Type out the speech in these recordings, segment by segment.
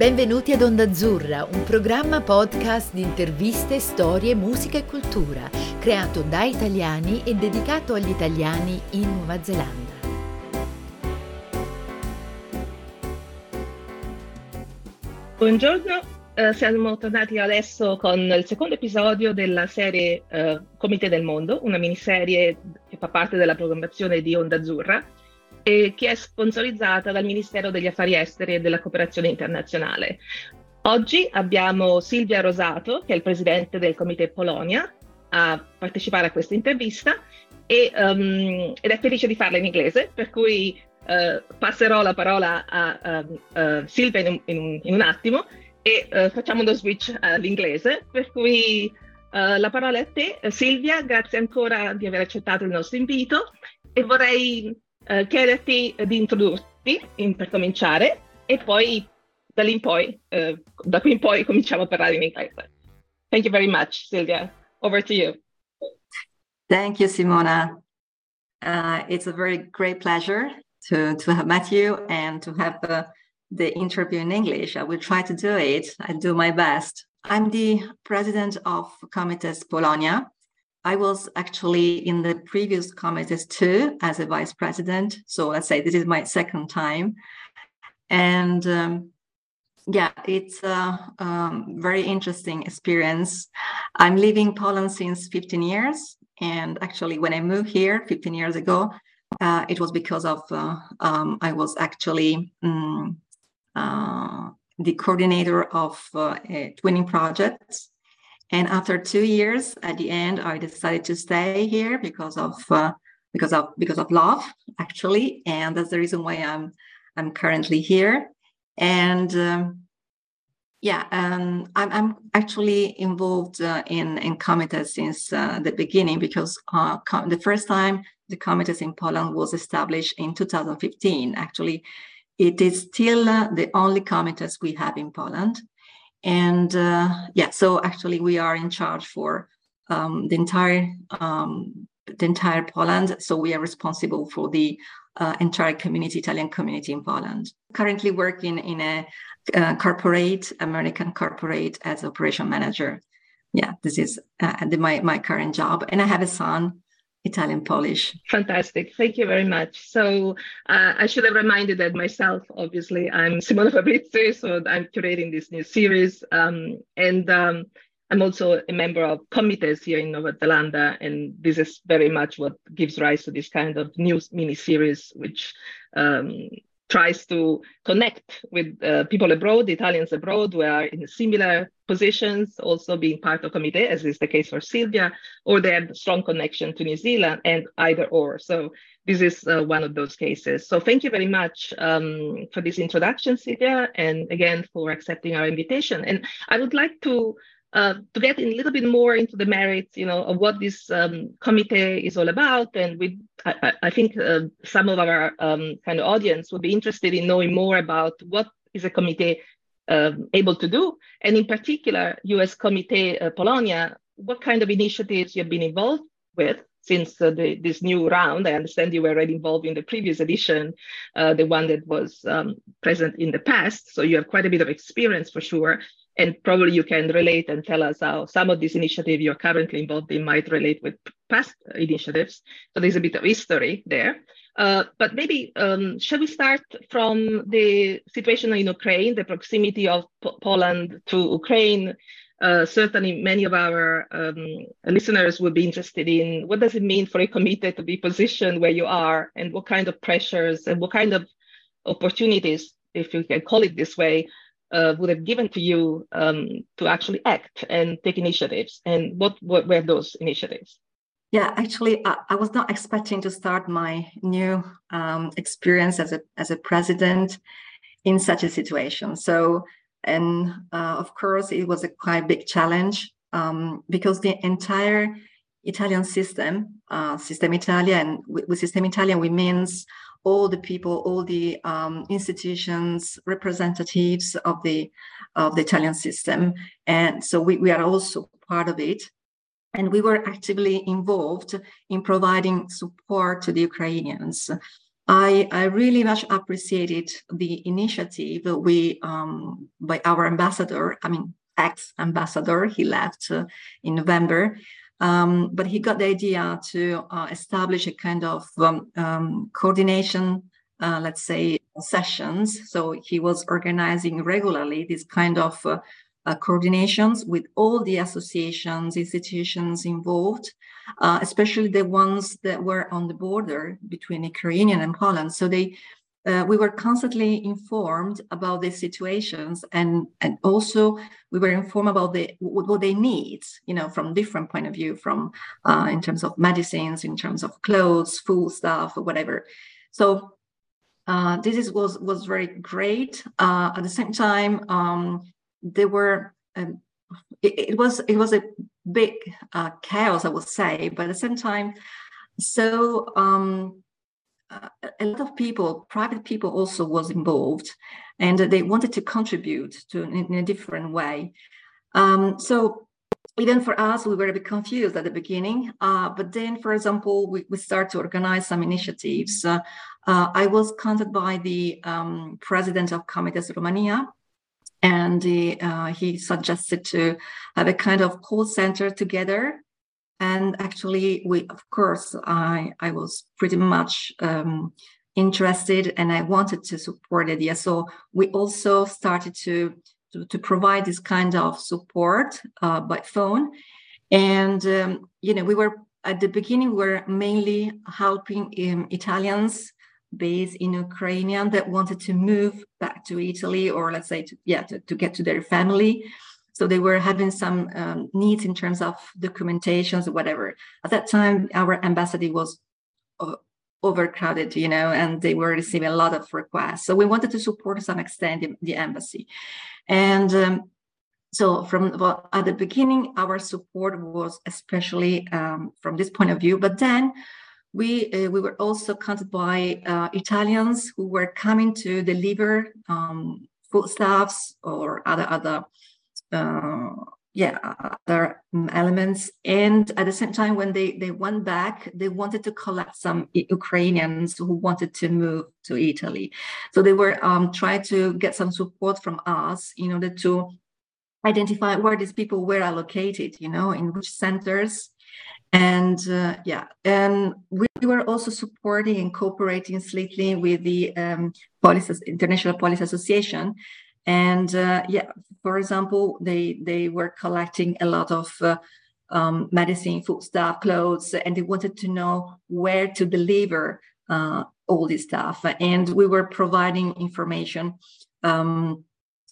Benvenuti ad Onda Azzurra, un programma podcast di interviste, storie, musica e cultura, creato da italiani e dedicato agli italiani in Nuova Zelanda. Buongiorno, eh, siamo tornati adesso con il secondo episodio della serie eh, Comité del Mondo, una miniserie che fa parte della programmazione di Onda Azzurra e che è sponsorizzata dal Ministero degli Affari Esteri e della Cooperazione Internazionale. Oggi abbiamo Silvia Rosato, che è il presidente del Comité Polonia, a partecipare a questa intervista e, um, ed è felice di farla in inglese, per cui uh, passerò la parola a uh, uh, Silvia in un, in, un, in un, attimo e facciamo uno switch all'inglese, per cui la parola è a te. Silvia, grazie ancora di aver accettato il nostro invito e vorrei uh, chiederti di introdurti in, per cominciare e poi da lì in poi, uh, da qui in poi cominciamo a parlare in inglese. Thank you very much, Silvia. Over to you. Thank you, Simona. Uh, it's a very great pleasure to, to have met you and to have the, the interview in English. I will try to do it. I do my best. I'm the president of Comites Polonia, I was actually in the previous committees too as a vice president. So let's say this is my second time. And um, yeah, it's a um, very interesting experience. I'm living Poland since 15 years. And actually, when I moved here 15 years ago, uh, it was because of uh, um, I was actually um, uh, the coordinator of uh, a twinning project and after two years, at the end, I decided to stay here because of uh, because of because of love, actually, and that's the reason why I'm I'm currently here. And um, yeah, um, I'm, I'm actually involved uh, in in committees since uh, the beginning because uh, com- the first time the Comites in Poland was established in 2015. Actually, it is still uh, the only Comites we have in Poland and uh, yeah so actually we are in charge for um, the entire um, the entire poland. So we are responsible for the uh, entire community italian community in poland. Currently working in a uh, corporate american corporate as operation manager. Yeah this is uh, my, my current job. And i have a son Italian Polish. Fantastic. Thank you very much. So uh, I should have reminded that myself, obviously, I'm Simona Fabrizi, so I'm curating this new series. Um, and um, I'm also a member of committees here in Nova Zelanda, and this is very much what gives rise to this kind of new mini series, which um, tries to connect with uh, people abroad, Italians abroad who are in similar positions, also being part of committee, as is the case for Silvia, or they have strong connection to New Zealand and either or. So this is uh, one of those cases. So thank you very much um, for this introduction, Silvia, and again for accepting our invitation. And I would like to uh, to get a little bit more into the merits, you know, of what this um, committee is all about. And we, I, I think uh, some of our um, kind of audience would be interested in knowing more about what is a committee um, able to do, and in particular, U.S. Committee uh, Polonia, what kind of initiatives you've been involved with since uh, the, this new round. I understand you were already involved in the previous edition, the one that was um, present in the past. So you have quite a bit of experience for sure and probably you can relate and tell us how some of these initiatives you're currently involved in might relate with past initiatives. So there's a bit of history there. Uh, but maybe um, shall we start from the situation in Ukraine, the proximity of Poland to Ukraine? Uh, certainly, many of our um, listeners would be interested in what does it mean for a committee to be positioned where you are, and what kind of pressures and what kind of opportunities, if you can call it this way, uh, would have given to you um, to actually act and take initiatives? And what, what were those initiatives? Yeah, actually, I, I was not expecting to start my new um, experience as a as a president in such a situation. So, and uh, of course, it was a quite big challenge um, because the entire Italian system, uh, System Italia, and with, with System Italian, we means all the people, all the um, institutions, representatives of the of the Italian system, and so we, we are also part of it. And we were actively involved in providing support to the Ukrainians. I, I really much appreciated the initiative we um, by our ambassador. I mean, ex-ambassador. He left uh, in November, um, but he got the idea to uh, establish a kind of um, um, coordination, uh, let's say, sessions. So he was organizing regularly this kind of uh, uh, coordinations with all the associations, institutions involved, uh, especially the ones that were on the border between Ukrainian and Poland. So they uh, we were constantly informed about these situations and and also we were informed about the what, they need you know from different point of view from uh, in terms of medicines in terms of clothes food stuff or whatever. So uh, this is, was was very great. Uh, at the same time um, there were um, it, it, was it was a big uh, chaos i would say but at the same time so um, a lot of people, private people also was involved, and they wanted to contribute to in, a different way. Um, so even for us, we were a bit confused at the beginning. Uh, but then, for example, we, we start to organize some initiatives. Uh, uh, I was contacted by the um, president of Comites Romania, and he, uh, he suggested to have a kind of call center together and actually we of course i i was pretty much um, interested and i wanted to support it. So we also started to to, to provide this kind of support uh, by phone. And um, you know we were at the beginning we were mainly helping um, italians based in ukrainian that wanted to move back to italy or let's say to, yeah to, to get to their family so they were having some um, needs in terms of documentations or whatever. At that time, our embassy was uh, overcrowded, you know, and they were receiving a lot of requests. So we wanted to support to some extent the, embassy. And um, so from well, at the beginning, our support was especially um, from this point of view. But then we uh, we were also contacted by uh, Italians who were coming to deliver um, foodstuffs or other other yeah other elements. And at the same time when they they went back they wanted to collect some ukrainians who wanted to move to italy. So they were um, trying to get some support from us in order to identify where these people were allocated you know in which centers. And uh, yeah and we were also supporting and cooperating slightly with the um, police international police association and uh, yeah for example they they were collecting a lot of uh, um, medicine food stuff clothes and they wanted to know where to deliver uh, all this stuff. And we were providing information um,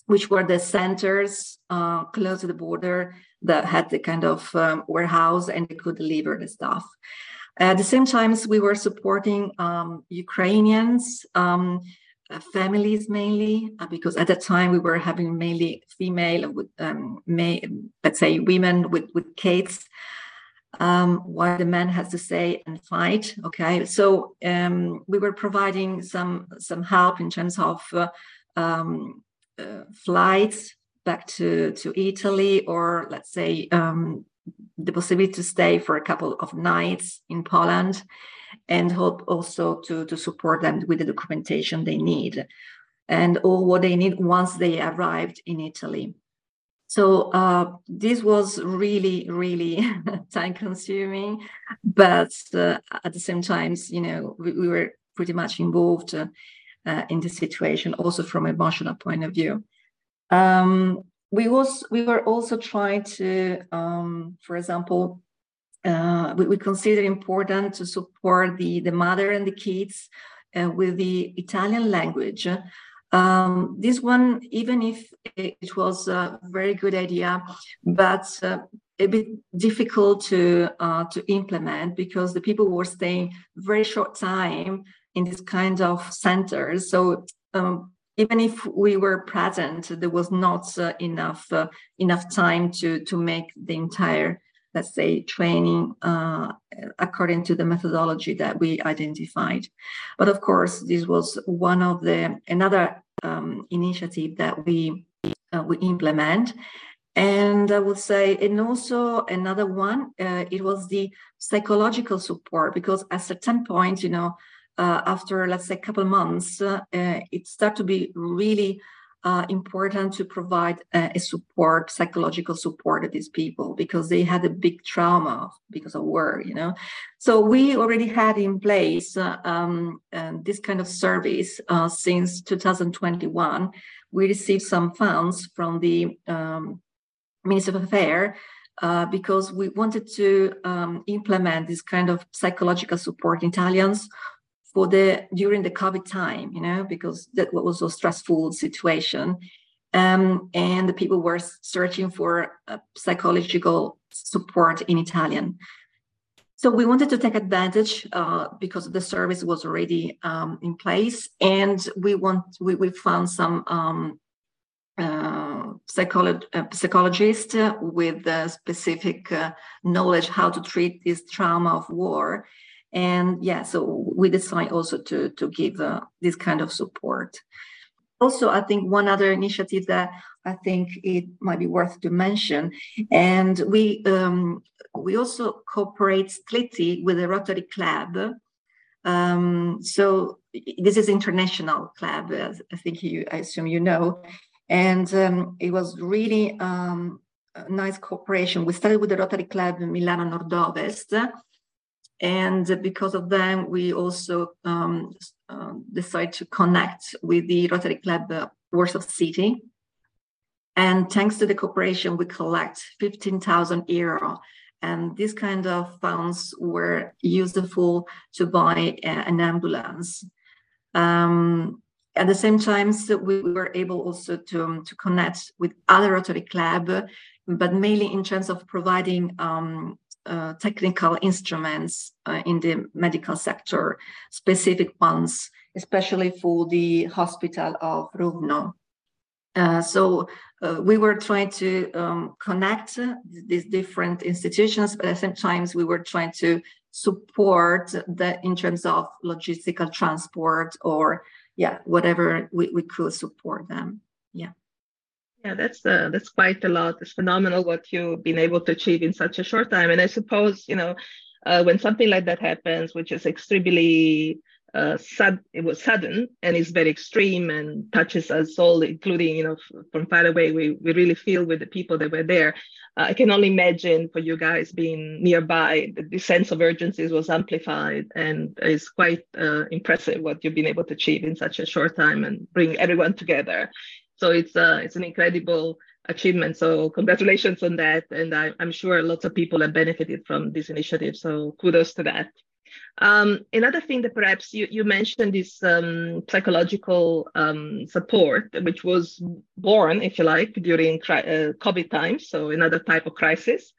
which were the centers uh, close to the border that had the kind of um, warehouse and they could deliver the stuff. At the same times we were supporting um, ukrainians um, families mainly, uh, because at that time we were having mainly female, with, um, may, let's say women with, with kids, um, while the man has to stay and fight. Okay, so um, we were providing some some help in terms of uh, um, uh, flights back to to Italy, or let's say um, the possibility to stay for a couple of nights in Poland and hope also to, to support them with the documentation they need and all what they need once they arrived in Italy. So uh, this was really, really time consuming, but uh, at the same time, you know, we, we were pretty much involved uh, in the situation, also from emotional point of view. Um, we was we were also trying to, um, for example, uh, we, we, consider important to support the, the mother and the kids uh, with the Italian language. Um, this one, even if it was a very good idea, but uh, a bit difficult to uh, to implement because the people were staying very short time in this kind of centers. So um, even if we were present, there was not uh, enough uh, enough time to to make the entire let's say, training uh, according to the methodology that we identified. But of course, this was one of the another um, initiative that we uh, we implement. And I would say, and also another one, uh, it was the psychological support because at certain point, you know, uh, after let's say a couple months, uh, it started to be really uh, important to provide uh, a support, psychological support to these people because they had a big trauma because of war, you know. So we already had in place uh, um, this kind of service uh, since 2021. We received some funds from the um, Ministry of Affairs uh, because we wanted to um, implement this kind of psychological support in Italians for the during the COVID time, you know, because that was a stressful situation. Um, and the people were searching for uh, psychological support in Italian. So we wanted to take advantage uh, because the service was already um, in place, and we want we, we found some um, uh, psycholog- uh, psychologist with specific uh, knowledge how to treat this trauma of war and yeah so we decide also to to give uh, this kind of support. Also i think one other initiative that i think it might be worth to mention and we um, we also cooperate strictly with the rotary club. Um, so this is international club i think you i assume you know. And um, it was really um, nice cooperation. We started with the rotary club in milano nord-ovest and because of them, we also um, uh, to connect with the Rotary Club uh, Warsaw City. And thanks to the cooperation, we collect 15,000 euro. And these kind of funds were useful to buy a, an ambulance. Um, at the same time, so we were able also to, um, to connect with other Rotary Club, but mainly in terms of providing um, uh, technical instruments uh, in the medical sector, specific ones, especially for the hospital of Rovno. Uh, so uh, we were trying to um, connect these different institutions, but at the same time, we were trying to support that in terms of logistical transport or yeah, whatever we, we could support them. Yeah. That's uh, that's quite a lot. It's phenomenal what you've been able to achieve in such a short time. And I suppose you know uh, when something like that happens, which is extremely uh, sad, it was sudden and is very extreme and touches us all, including you know from far away. We we really feel with the people that were there. Uh, I can only imagine for you guys being nearby, the, the sense of urgency was amplified, and it's quite uh, impressive what you've been able to achieve in such a short time and bring everyone together so it's uh, it's an incredible achievement. So congratulations on that, and I, am sure lots of people have benefited from this initiative. So kudos to that. Um, another thing that perhaps you, you mentioned is um, psychological um, support, which was born, if you like, during uh, COVID times. So another type of crisis,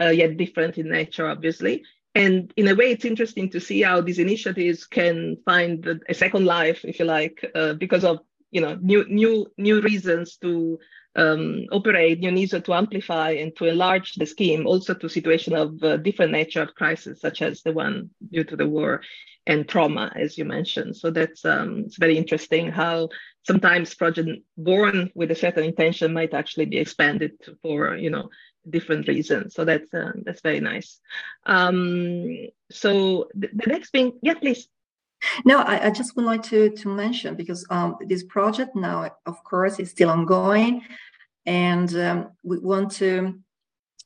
uh, yet different in nature, obviously. And in a way, it's interesting to see how these initiatives can find a second life, if you like, uh, because of you know new new new reasons to um, operate, new needs to amplify and to enlarge the scheme also to situation of uh, different nature of crisis, such as the one due to the war and trauma, as you mentioned. So that's um, it's very interesting how sometimes project born with a certain intention might actually be expanded for you know different reasons. So that's uh, that's very nice. Um, so the, the next thing, yeah, please. No, I, I, just would like to, to mention because um, this project now, of course, is still ongoing, and um, we want to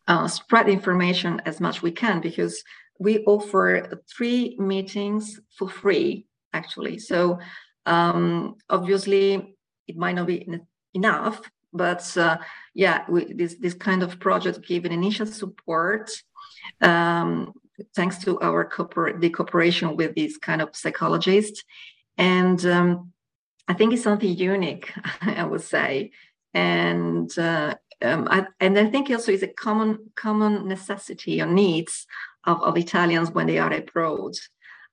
uh, spread information as much we can because we offer three meetings for free, actually. So um, obviously, it might not be enough, but uh, yeah, we, this this kind of project give an initial support. Um, thanks to our the cooperation with these kind of psychologists. And um, I think it's something unique, I would say. And uh, um, I, and I think also it's a common common necessity or needs of, of Italians when they are abroad.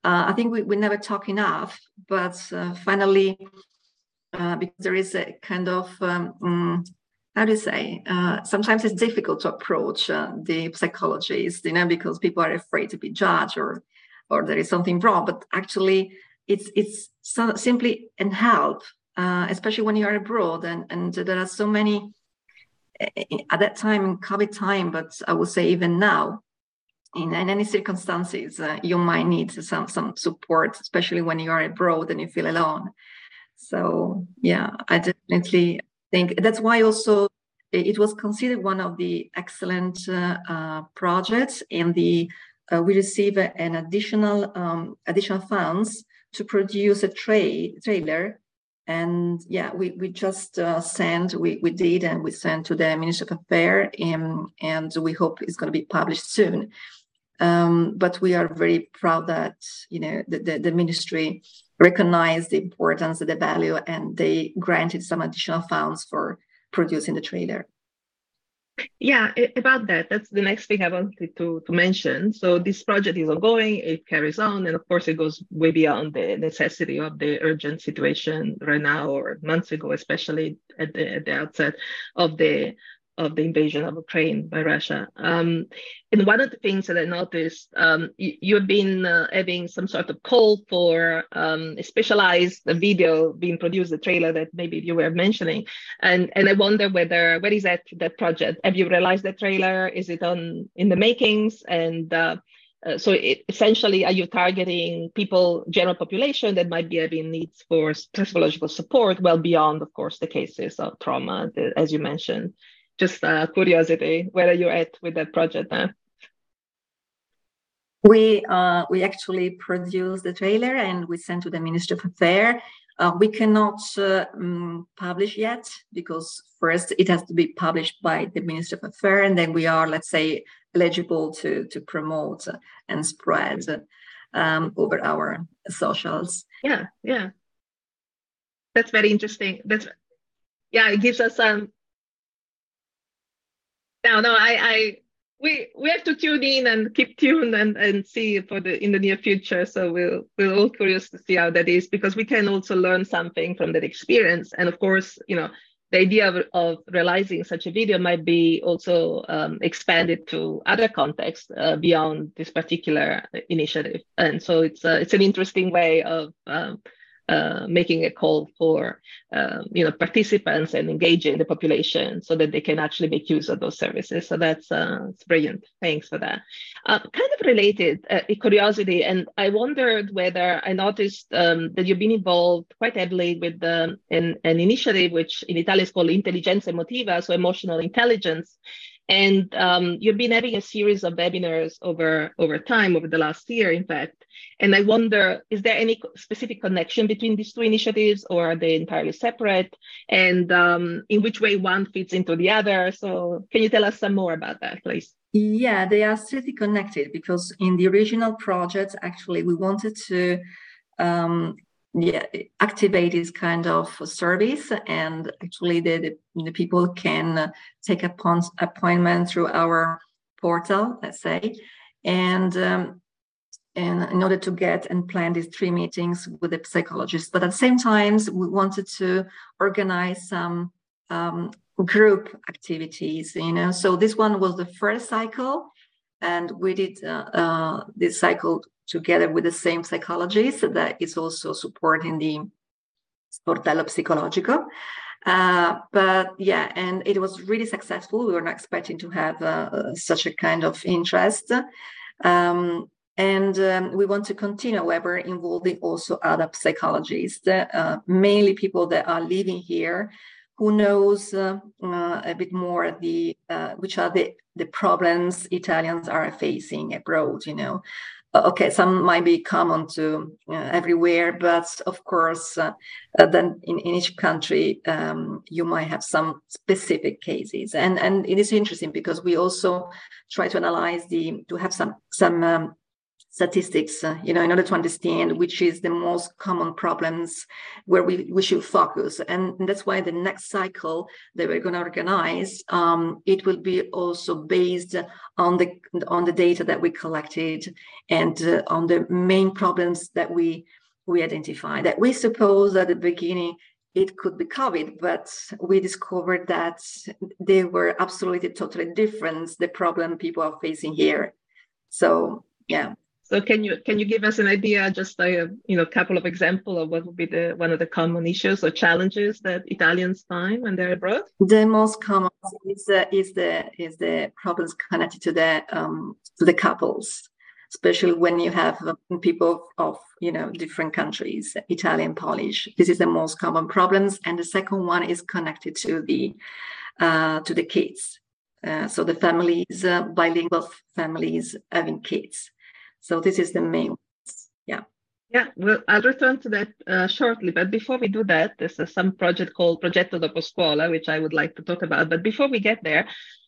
Uh, I think we, we never talk enough, but uh, finally, uh, because there is a kind of um, mm, how do you say uh, sometimes it's difficult to approach uh, the psychologist you know because people are afraid to be judged or or there is something wrong but actually it's it's so simply an help uh, especially when you are abroad and and there are so many eh, at that time in covid time but i would say even now in, in any circumstances, uh, you might need some some support, especially when you are abroad and you feel alone. So yeah, I definitely think that's why also it was considered one of the excellent uh, uh, projects, and the uh, we receive an additional um, additional funds to produce a tra- trailer. And yeah we, we just uh, sent we, we did and we sent to the ministry of affairs and, and we hope it's going to be published soon. Um, but we are very proud that you know the, the, the, ministry recognized the importance of the value and they granted some additional funds for producing the trailer yeah, about that, that's the next thing I wanted to, to mention. So this project is ongoing, it carries on, and of course it goes way beyond the necessity of the urgent situation right now or months ago, especially at the, at the outset of the of the invasion of Ukraine by Russia. Um, and one of the things that I noticed, um, you, have been uh, having some sort of call for um, a specialized video being produced, the trailer that maybe you were mentioning. And, and I wonder whether, where is that, that project? Have you realized the trailer? Is it on in the makings? And uh, uh, so it, essentially, are you targeting people, general population that might be having needs for psychological support, well beyond, of course, the cases of trauma, as you mentioned? Just uh, curiosity, where are you at with that project now? We uh, we actually produced the trailer and we sent to the Ministry of Affairs. Uh, we cannot uh, um, publish yet because first it has to be published by the Ministry of Affairs, and then we are, let's say, eligible to to promote and spread um, over our socials. Yeah, yeah, that's very interesting. That's yeah, it gives us some no, no, I, I, we we have to tune in and keep tuned and and see for the in the near future. So we'll we're all curious to see how that is because we can also learn something from that experience. And of course, you know, the idea of, of realizing such a video might be also um, expanded to other contexts uh, beyond this particular initiative. And so it's uh, it's an interesting way of um, uh, making a call for uh, you know participants and engaging the population so that they can actually make use of those services. So that's uh, brilliant. Thanks for that. Uh, kind of related, uh, curiosity, and I wondered whether I noticed um, that you've been involved quite heavily with the, an, an initiative which in Italian is called intelligenza emotiva, so emotional intelligence. And um, you've been having a series of webinars over, over time, over the last year, in fact. And I wonder, is there any specific connection between these two initiatives or are they entirely separate? And um, in which way one fits into the other? So can you tell us some more about that, please? Yeah, they are strictly connected because in the original project, actually, we wanted to um, yeah, activate this kind of service and actually the, the, people can take a appointment through our portal let's say. And um, and in order to get and plan these three meetings with the psychologist. But at the same time we wanted to organize some um, group activities you know. So this one was the first cycle and we did uh, uh, this cycle together with the same psychologist that is also supporting the Sportello Psicologico. Uh, but yeah, and it was really successful. We were not expecting to have uh, such a kind of interest. Um, and um, we want to continue, however, involving also other psychologists, uh, mainly people that are living here who knows uh, uh, a bit more the uh, which are the the problems Italians are facing abroad. You know, okay, some might be common to uh, everywhere, but of course, uh, uh, then in, in, each country, um, you might have some specific cases, and and it is interesting because we also try to analyze the to have some some um, statistics, uh, you know, in order to understand which is the most common problems where we, we should focus. And that's why the next cycle that we're going to organize, um, it will be also based on the on the data that we collected and uh, on the main problems that we we identified. That we suppose at the beginning it could be COVID, but we discovered that they were absolutely totally different, the problem people are facing here. So yeah So can you can you give us an idea, just a you know couple of example of what would be the one of the common issues or challenges that Italians find when they're abroad? The most common is is the is the problems connected to the um, to the couples, especially when you have uh, people of you know different countries, Italian, Polish. This is the most common problems, and the second one is connected to the uh, to the kids. Uh, so the families, uh, bilingual families having kids. So this is the main. Yeah. Yeah, well, I'll return to that uh, shortly. But before we do that, there's uh, some project called Progetto Dopo Scuola, which I would like to talk about. But before we get there,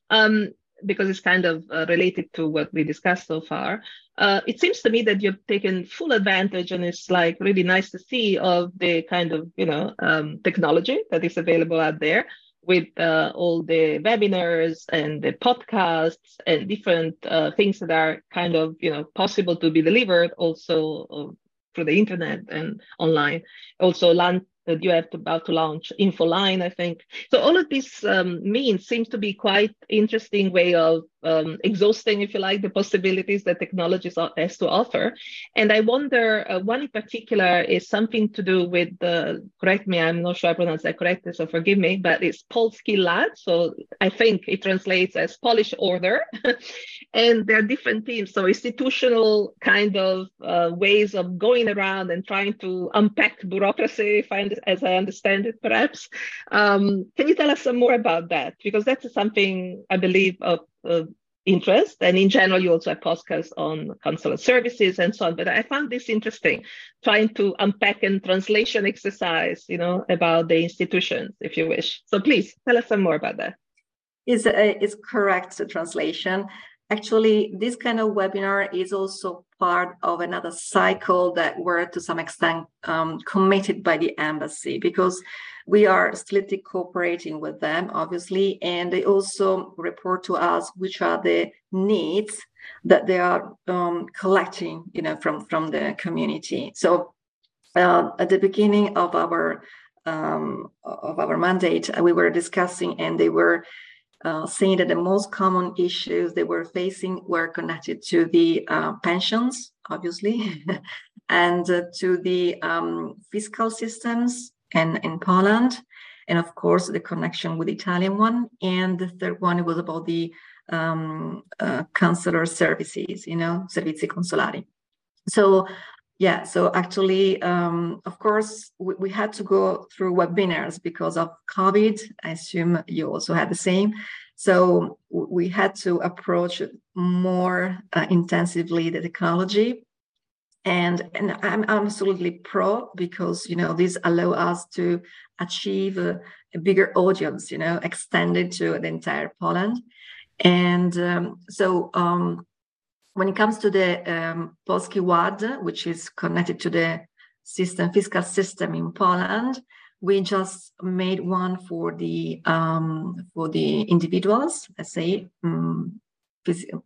um, because it's kind of uh, related to what we discussed so far, uh, it seems to me that you've taken full advantage, and it's like really nice to see of the kind of you know um, technology that is available out there with uh, all the webinars and the podcasts and different uh, things that are kind of you know possible to be delivered also uh, through the internet and online. Also land that you have about to launch infoline i think. So all of this um, means seems to be quite interesting way of um, exhausting, if you like, the possibilities that technology has to offer. And I wonder, uh, one in particular is something to do with the, correct me, I'm not sure I pronounce that correctly, so forgive me, but it's Polski Lad. So I think it translates as Polish order. and there are different teams. So institutional kind of uh, ways of going around and trying to unpack bureaucracy, if I, as I understand it, perhaps. Um, can you tell us some more about that? Because that's something I believe of uh, interest. And in general, you also have podcasts on consular services and so on. But I found this interesting, trying to unpack and translation exercise, you know, about the institutions, if you wish. So please tell us some more about that. Is is correct translation. Actually, this kind of webinar is also part of another cycle that we're to some extent um, committed by the embassy because we are strictly cooperating with them, obviously, and they also report to us which are the needs that they are um, collecting, you know, from from the community. So uh, at the beginning of our um, of our mandate, we were discussing, and they were uh, saying that the most common issues they were facing were connected to the uh, pensions, obviously, and uh, to the um, fiscal systems and in Poland, and of course the connection with the Italian one. And the third one was about the um, uh, consular services, you know, servizi consolari. So yeah, so actually, um, of course, we, we, had to go through webinars because of COVID. I assume you also had the same. So we had to approach more uh, intensively the technology. And, and I'm absolutely pro because, you know, this allow us to achieve a, a bigger audience, you know, extended to the entire Poland. And um, so um, when it comes to the um, Polski Ład, which is connected to the system, fiscal system in Poland, we just made one for the um, for the individuals, let's say um,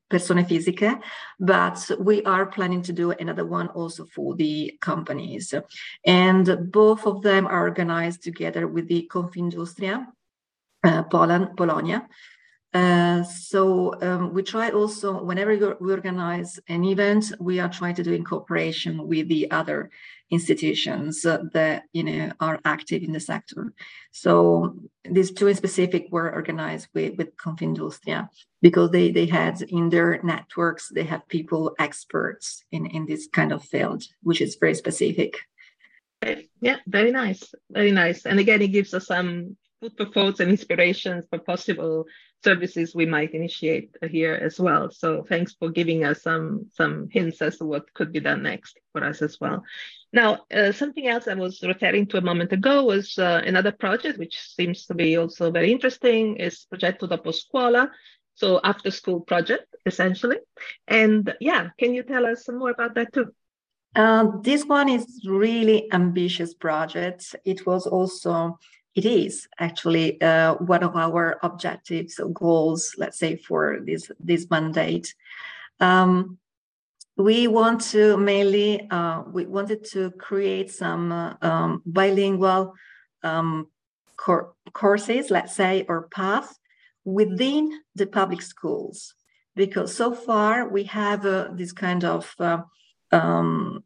persone fisiche, but we are planning to do another one also for the companies, and both of them are organized together with the Confindustria uh, Poland, Polonia. Uh, so um, we try also whenever we organize an event, we are trying to do in cooperation with the other institutions that you know are active in the sector. So these two in specific were organized with with Confindustria because they they had in their networks they have people experts in in this kind of field, which is very specific. Yeah, very nice, very nice. And again, it gives us some food for thoughts and inspirations for possible services we might initiate here as well. So thanks for giving us some some hints as to what could be done next for us as well. Now, uh, something else I was referring to a moment ago was uh, another project which seems to be also very interesting is Progetto Dopo Scuola, so after school project essentially. And yeah, can you tell us some more about that too? Uh, this one is really ambitious project. It was also it is actually uh, one of our objectives or goals, let's say, for this this mandate. Um, we want to mainly uh, we wanted to create some uh, um, bilingual um, cor- courses, let's say, or paths within the public schools, because so far we have uh, this kind of uh, um,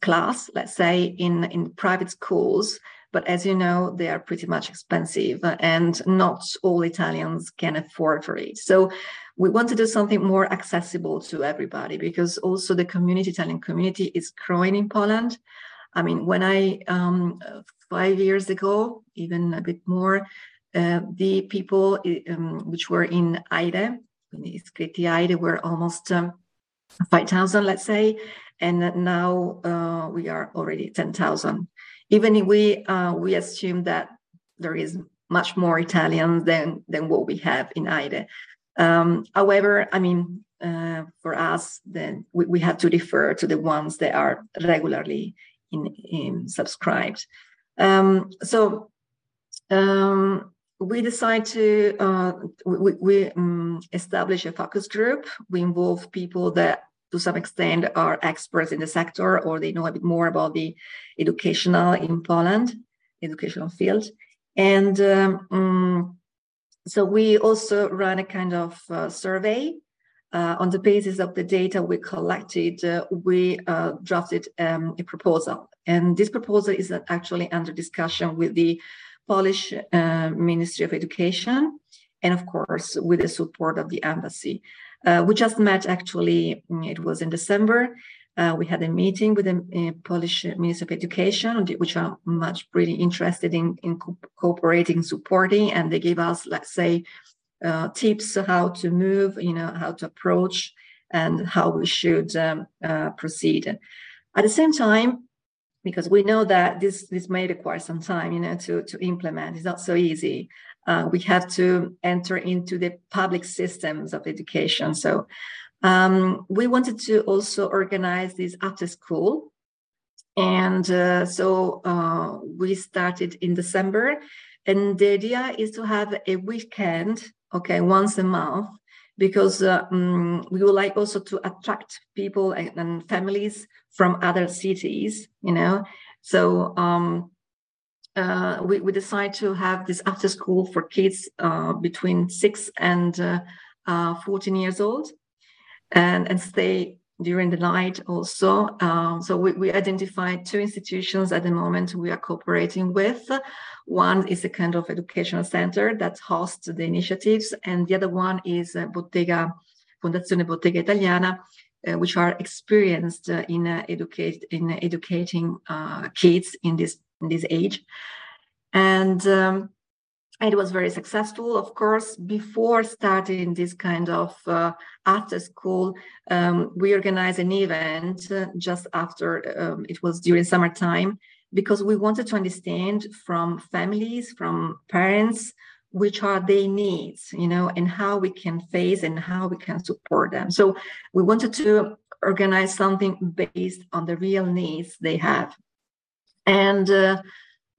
class, let's say, in, in private schools. But as you know, they are pretty much expensive and not all Italians can afford for it. So we want to do something more accessible to everybody because also the community, Italian community is growing in Poland. I mean, when I, um, five years ago, even a bit more, uh, the people um, which were in AIRE, in iscritti AIRE, were almost um, 5,000, let's say, and now uh, we are already 10,000. Even if we uh, we assume that there is much more Italians than than what we have in AIRE. Um, however, I mean, uh, for us, then we, we have to refer to the ones that are regularly in, in subscribed. Um, so um, we decide to uh, we, we um, establish a focus group. We involve people that to some extent are experts in the sector or they know a bit more about the educational in Poland, educational field. And um, mm, so we also run a kind of uh, survey. Uh, on the basis of the data we collected, uh, we uh, drafted um, a proposal. And this proposal is actually under discussion with the Polish uh, Ministry of Education and, of course, with the support of the embassy. Uh, we just met actually, mm, it was in December. Uh, we had a meeting with the uh, Polish Minister of Education, which are much really interested in, in co- cooperating, supporting, and they gave us, let's say, uh, tips how to move, you know, how to approach, and how we should um, uh, proceed. At the same time, because we know that this this may require some time, you know, to to implement. It's not so easy uh, we have to enter into the public systems of education. So um, we wanted to also organize this after school. And uh, so uh, we started in December. And the idea is to have a weekend, okay, once a month, because um, we would like also to attract people and, and families from other cities, you know. So um, uh, we, we decide to have this after school for kids uh, between six and uh, uh 14 years old and, and stay during the night also. Um, so we, we identified two institutions at the moment we are cooperating with. One is a kind of educational center that hosts the initiatives, and the other one is Bottega, Fondazione Bottega Italiana, uh, which are experienced uh, in uh, educate in educating kids in this in this age. And um, it was very successful, of course. Before starting this kind of uh, after school, um, we organized an event uh, just after um, it was during summertime because we wanted to understand from families, from parents, which are their needs, you know, and how we can face and how we can support them. So we wanted to organize something based on the real needs they have. And uh,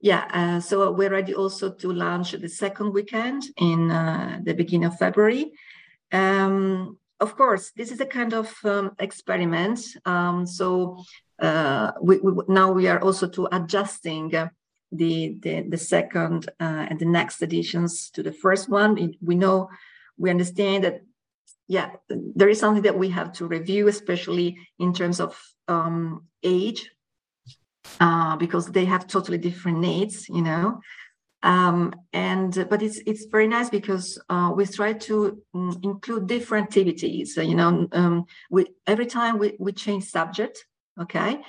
yeah, uh, so we're ready also to launch the second weekend in uh, the beginning of February. Um, of course, this is a kind of um, experiment. Um, so uh, we, we, now we are also to adjusting the, the, the second uh, and the next editions to the first one. We know, we understand that, yeah, there is something that we have to review, especially in terms of um, age uh, because they have totally different needs, you know. Um, and but it's it's very nice because uh, we try to um, include different activities. you know, um, we every time we we change subject, okay,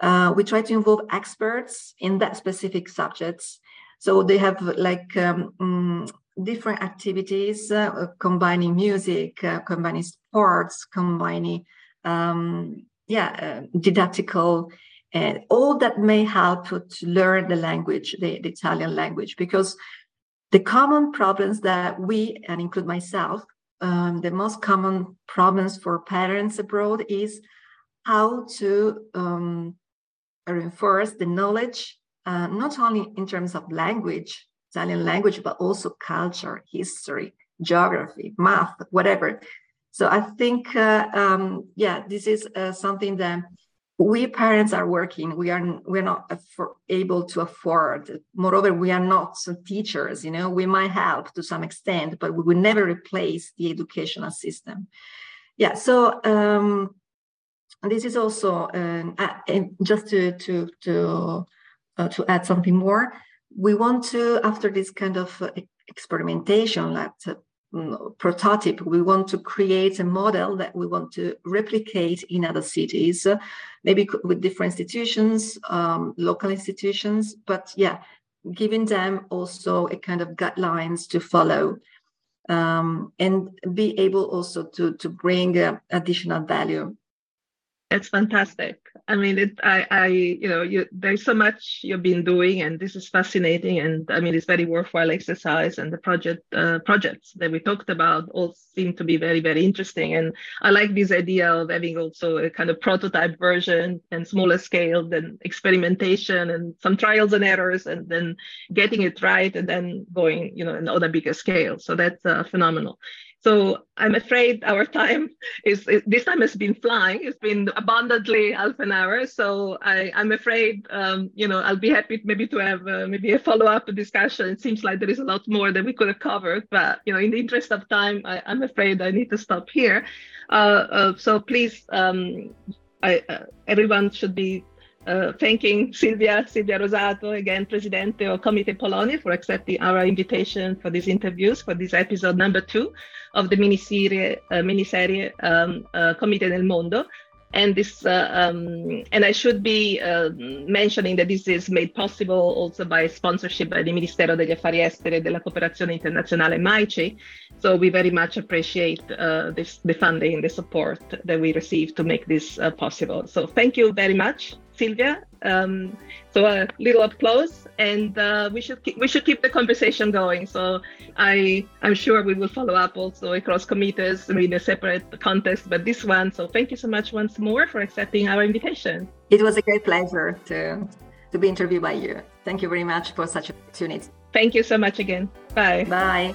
uh, we try to involve experts in that specific subjects. So they have like um, mm, different activities uh, combining music, uh, combining sports, combining um, yeah uh, didactical and all that may help to learn the language, the, the Italian language, because the common problems that we, and include myself, um, the most common problems for parents abroad is how to um, reinforce the knowledge, uh, not only in terms of language, Italian language, but also culture, history, geography, math, whatever. So I think, uh, um, yeah, this is uh, something that we parents are working we are we're not able to afford moreover we are not teachers you know we might help to some extent but we will never replace the educational system yeah so um this is also um, uh, just to to to uh, to add something more. We want to after this kind of uh, experimentation, like mm, prototype, we want to create a model that we want to replicate in other cities, maybe with different institutions, um, local institutions, but yeah, giving them also a kind of guidelines to follow um, and be able also to, to bring uh, additional value it's fantastic. I mean, it, I, I, you know, you, there's so much you've been doing, and this is fascinating. And I mean, it's very worthwhile exercise. And the project uh, projects that we talked about all seem to be very, very interesting. And I like this idea of having also a kind of prototype version and smaller scale, then experimentation and some trials and errors, and then getting it right, and then going, you know, on a bigger scale. So that's uh, phenomenal. So I'm afraid our time is, this time has been flying. It's been abundantly half an hour. So I, am afraid, um, you know, I'll be happy maybe to have uh, maybe a follow-up discussion. It seems like there is a lot more that we could have covered, but you know, in the interest of time, I, am afraid I need to stop here. Uh, uh, so please, um, I, uh, everyone should be uh, thanking Silvia, Silvia Rosato, again, Presidente of Comites Polonia, for accepting our invitation for these interviews, for this episode number two of the miniserie, uh, miniserie um, uh, Comites nel Mondo. And this, uh, um, and I should be uh, mentioning that this is made possible also by sponsorship by the Ministero degli Affari Esteri e della Cooperazione Internazionale MAECI. So we very much appreciate uh, this, the funding, the support that we receive to make this possible. So thank you very much. Silvia. Um, so a little applause, and uh, we should keep, we should keep the conversation going. So I I'm sure we will follow up also across committees in a separate context, but this one. So thank you so much once more for accepting our invitation. It was a great pleasure to to be interviewed by you. Thank you very much for such an opportunity. Thank you so much again. Bye. Bye.